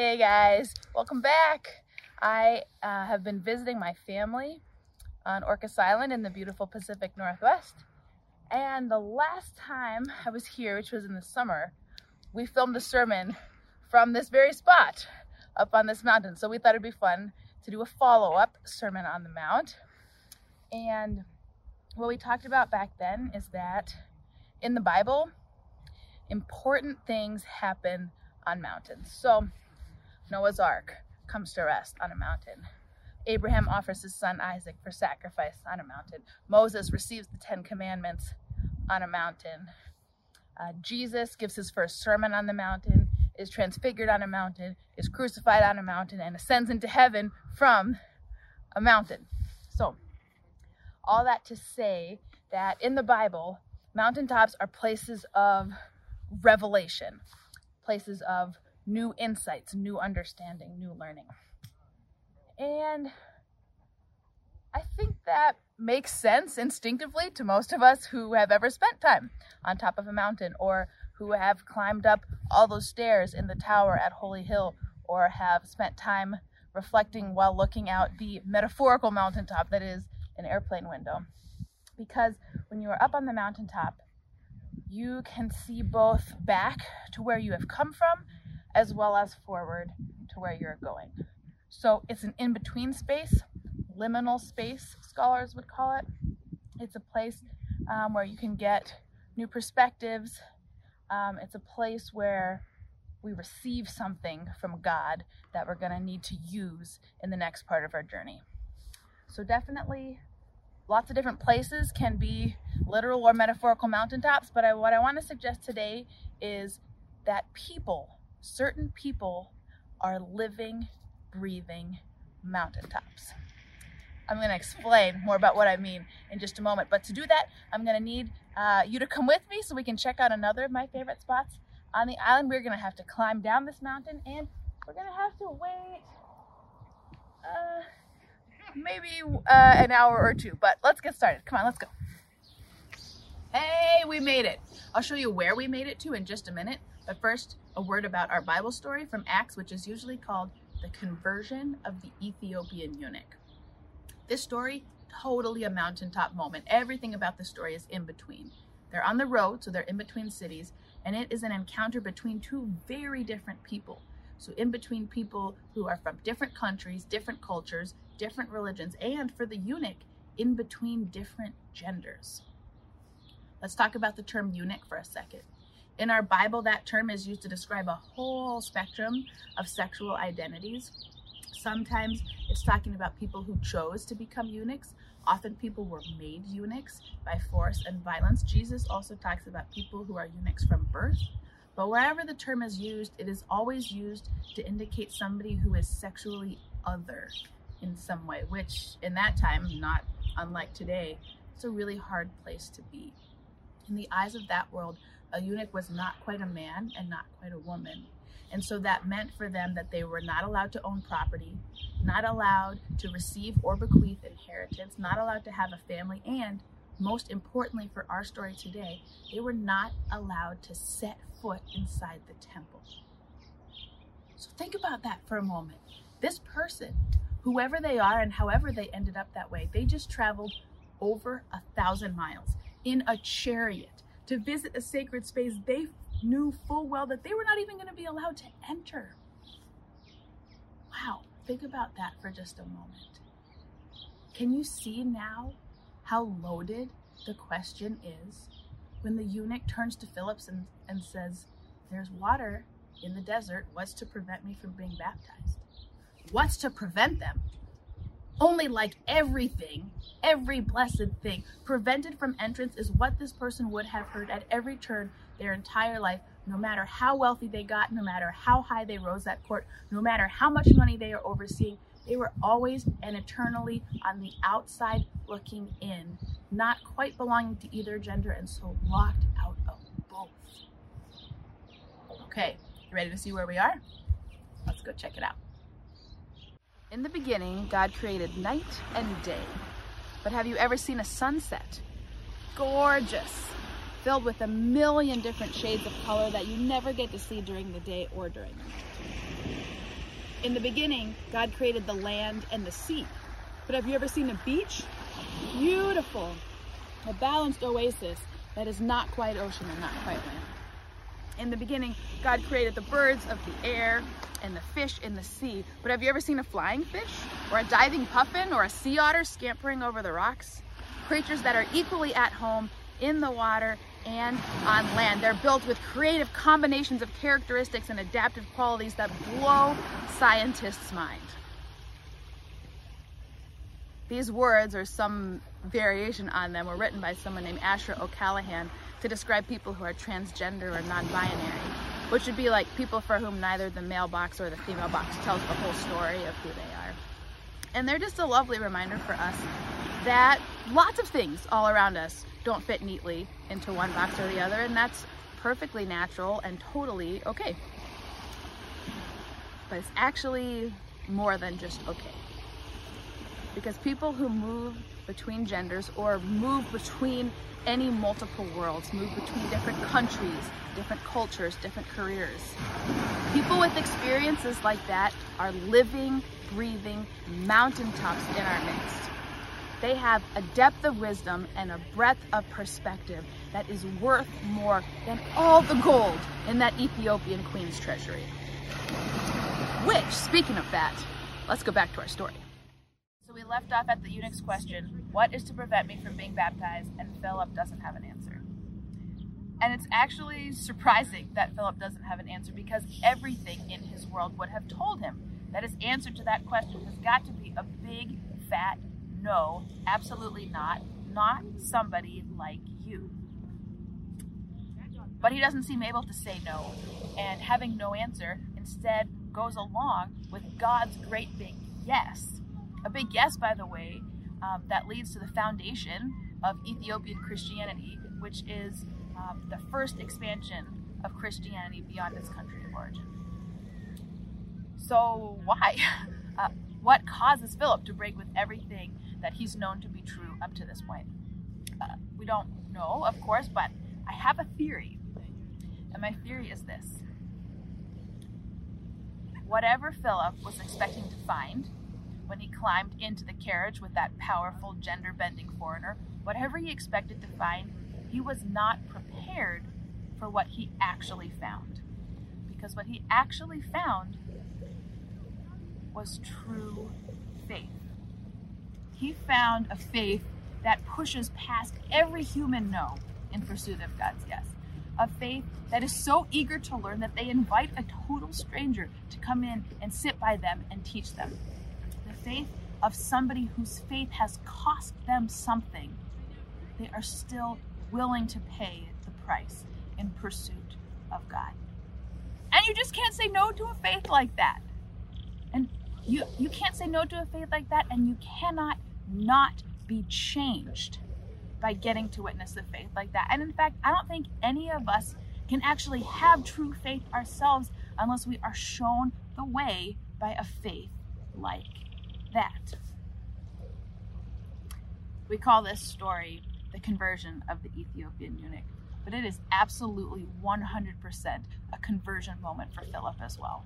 Hey guys, welcome back. I uh, have been visiting my family on Orcas Island in the beautiful Pacific Northwest. And the last time I was here, which was in the summer, we filmed a sermon from this very spot up on this mountain. So we thought it'd be fun to do a follow-up sermon on the mount. And what we talked about back then is that in the Bible, important things happen on mountains. So Noah's Ark comes to rest on a mountain. Abraham offers his son Isaac for sacrifice on a mountain. Moses receives the Ten Commandments on a mountain. Uh, Jesus gives his first sermon on the mountain, is transfigured on a mountain, is crucified on a mountain, and ascends into heaven from a mountain. So, all that to say that in the Bible, mountaintops are places of revelation, places of new insights, new understanding, new learning. And I think that makes sense instinctively to most of us who have ever spent time on top of a mountain or who have climbed up all those stairs in the tower at Holy Hill or have spent time reflecting while looking out the metaphorical mountaintop that is an airplane window. Because when you are up on the mountaintop, you can see both back to where you have come from as well as forward to where you're going. So it's an in-between space, liminal space, scholars would call it. It's a place um, where you can get new perspectives. Um, it's a place where we receive something from God that we're going to need to use in the next part of our journey. So definitely lots of different places can be literal or metaphorical mountaintops, but I, what I want to suggest today is that people certain people are living, breathing mountaintops. I'm going to explain more about what I mean in just a moment. But to do that, I'm going to need uh, you to come with me so we can check out another of my favorite spots on the island. We're going to have to climb down this mountain and we're going to have to wait uh, maybe uh, an hour or two. But let's get started. Come on, let's go. Hey, we made it. I'll show you where we made it to in just a minute. But first, a word about our Bible story from Acts, which is usually called the conversion of the Ethiopian eunuch. This story, totally a mountaintop moment. Everything about the story is in between. They're on the road, so they're in between cities, and it is an encounter between two very different people. So, in between people who are from different countries, different cultures, different religions, and for the eunuch, in between different genders. Let's talk about the term eunuch for a second. In our Bible, that term is used to describe a whole spectrum of sexual identities. Sometimes it's talking about people who chose to become eunuchs. Often people were made eunuchs by force and violence. Jesus also talks about people who are eunuchs from birth. But wherever the term is used, it is always used to indicate somebody who is sexually other in some way, which in that time, not unlike today, it's a really hard place to be. In the eyes of that world, a eunuch was not quite a man and not quite a woman. And so that meant for them that they were not allowed to own property, not allowed to receive or bequeath inheritance, not allowed to have a family, and most importantly for our story today, they were not allowed to set foot inside the temple. So think about that for a moment. This person, whoever they are and however they ended up that way, they just traveled over a thousand miles in a chariot to visit a sacred space they knew full well that they were not even going to be allowed to enter. Wow, think about that for just a moment. Can you see now how loaded the question is when the eunuch turns to Philip and, and says, There's water in the desert. What's to prevent me from being baptized? What's to prevent them? Only like everything, every blessed thing prevented from entrance is what this person would have heard at every turn their entire life, no matter how wealthy they got, no matter how high they rose at court, no matter how much money they are overseeing. They were always and eternally on the outside looking in, not quite belonging to either gender, and so locked out of both. Okay, you ready to see where we are? Let's go check it out. In the beginning, God created night and day. But have you ever seen a sunset? Gorgeous, filled with a million different shades of color that you never get to see during the day or during the night. In the beginning, God created the land and the sea. But have you ever seen a beach? Beautiful. A balanced oasis that is not quite ocean and not quite land. In the beginning, God created the birds of the air and the fish in the sea. But have you ever seen a flying fish? Or a diving puffin? Or a sea otter scampering over the rocks? Creatures that are equally at home in the water and on land. They're built with creative combinations of characteristics and adaptive qualities that blow scientists' mind. These words, or some variation on them, were written by someone named Asher O'Callaghan to describe people who are transgender or non-binary, which would be like people for whom neither the male box or the female box tells the whole story of who they are. And they're just a lovely reminder for us that lots of things all around us don't fit neatly into one box or the other, and that's perfectly natural and totally okay. But it's actually more than just okay. Because people who move between genders or move between any multiple worlds, move between different countries, different cultures, different careers. People with experiences like that are living, breathing mountaintops in our midst. They have a depth of wisdom and a breadth of perspective that is worth more than all the gold in that Ethiopian queen's treasury. Which, speaking of that, let's go back to our story. Left off at the eunuch's question, what is to prevent me from being baptized? And Philip doesn't have an answer. And it's actually surprising that Philip doesn't have an answer because everything in his world would have told him that his answer to that question has got to be a big, fat no, absolutely not. Not somebody like you. But he doesn't seem able to say no, and having no answer instead goes along with God's great big yes. A big yes, by the way, um, that leads to the foundation of Ethiopian Christianity, which is um, the first expansion of Christianity beyond its country of origin. So, why? Uh, what causes Philip to break with everything that he's known to be true up to this point. Uh, we don't know, of course, but I have a theory. And my theory is this whatever Philip was expecting to find when he climbed into the carriage with that powerful gender bending foreigner, whatever he expected to find, he was not prepared for what he actually found. Because what he actually found was true faith he found a faith that pushes past every human no in pursuit of God's yes. A faith that is so eager to learn that they invite a total stranger to come in and sit by them and teach them. Faith of somebody whose faith has cost them something. They are still willing to pay the price in pursuit of God. And you just can't say no to a faith like that. And you you can't say no to a faith like that and you cannot not be changed by getting to witness the faith like that. And in fact, I don't think any of us can actually have true faith ourselves unless we are shown the way by a faith like that. We call this story the conversion of the Ethiopian eunuch, but it is absolutely 100% a conversion moment for Philip as well.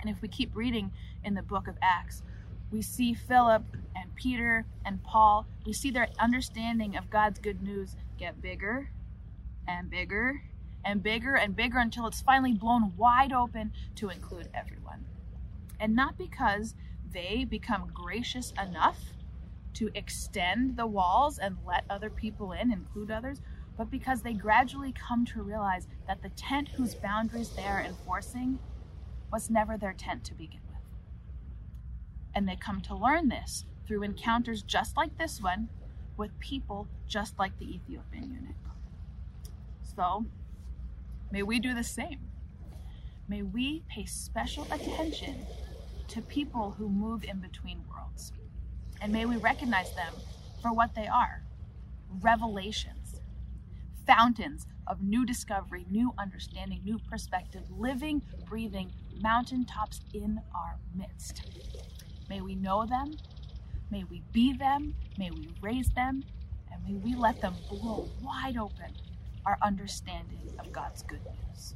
And if we keep reading in the book of Acts, we see Philip and Peter and Paul, we see their understanding of God's good news get bigger and bigger and bigger and bigger until it's finally blown wide open to include everyone. And not because they become gracious enough to extend the walls and let other people in, include others, but because they gradually come to realize that the tent whose boundaries they are enforcing was never their tent to begin with. And they come to learn this through encounters just like this one with people just like the Ethiopian eunuch. So, may we do the same. May we pay special attention to people who move in between worlds. And may we recognize them for what they are revelations, fountains of new discovery, new understanding, new perspective, living, breathing mountaintops in our midst. May we know them, may we be them, may we raise them, and may we let them blow wide open our understanding of God's good news.